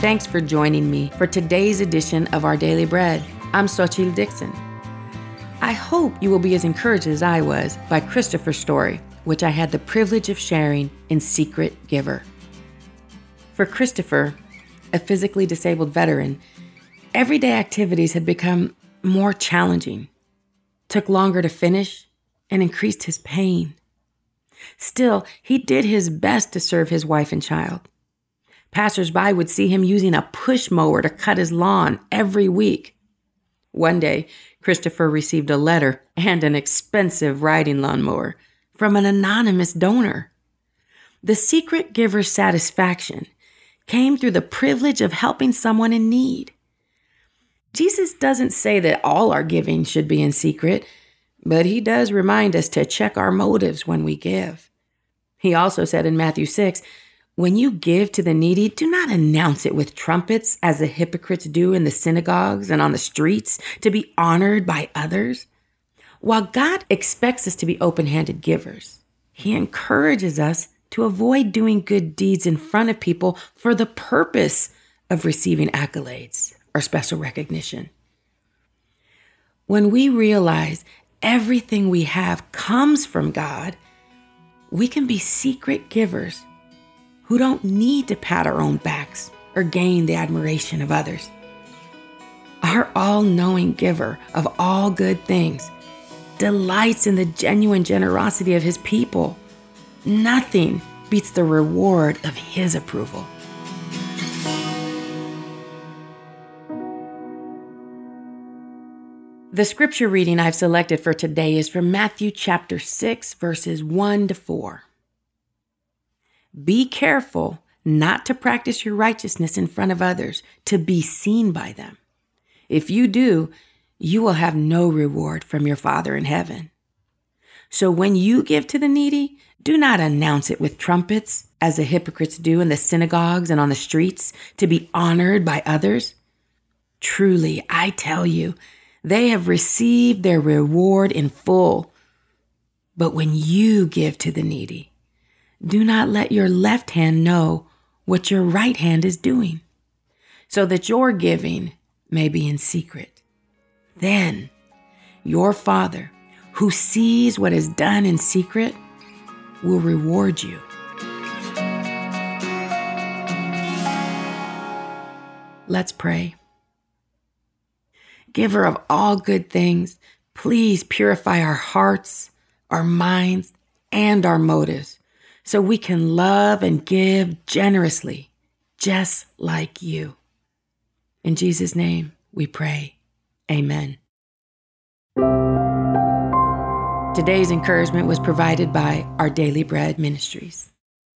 Thanks for joining me for today's edition of Our Daily Bread. I'm Xochitl Dixon. I hope you will be as encouraged as I was by Christopher's story, which I had the privilege of sharing in Secret Giver. For Christopher, a physically disabled veteran, everyday activities had become more challenging, took longer to finish, and increased his pain. Still, he did his best to serve his wife and child. Passersby would see him using a push mower to cut his lawn every week. One day, Christopher received a letter and an expensive riding lawnmower from an anonymous donor. The secret giver's satisfaction came through the privilege of helping someone in need. Jesus doesn't say that all our giving should be in secret, but he does remind us to check our motives when we give. He also said in Matthew 6 When you give to the needy, do not announce it with trumpets as the hypocrites do in the synagogues and on the streets to be honored by others. While God expects us to be open handed givers, he encourages us to avoid doing good deeds in front of people for the purpose of receiving accolades or special recognition. When we realize everything we have comes from God, we can be secret givers who don't need to pat our own backs or gain the admiration of others. Our all knowing giver of all good things delights in the genuine generosity of his people. Nothing beats the reward of his approval. The scripture reading I've selected for today is from Matthew chapter 6, verses 1 to 4. Be careful not to practice your righteousness in front of others to be seen by them. If you do, you will have no reward from your Father in heaven. So when you give to the needy, do not announce it with trumpets, as the hypocrites do in the synagogues and on the streets, to be honored by others. Truly, I tell you, they have received their reward in full. But when you give to the needy, do not let your left hand know what your right hand is doing, so that your giving may be in secret. Then your Father, who sees what is done in secret, will reward you. Let's pray giver of all good things, please purify our hearts, our minds, and our motives so we can love and give generously, just like you. In Jesus' name we pray. Amen. Today's encouragement was provided by Our Daily Bread Ministries.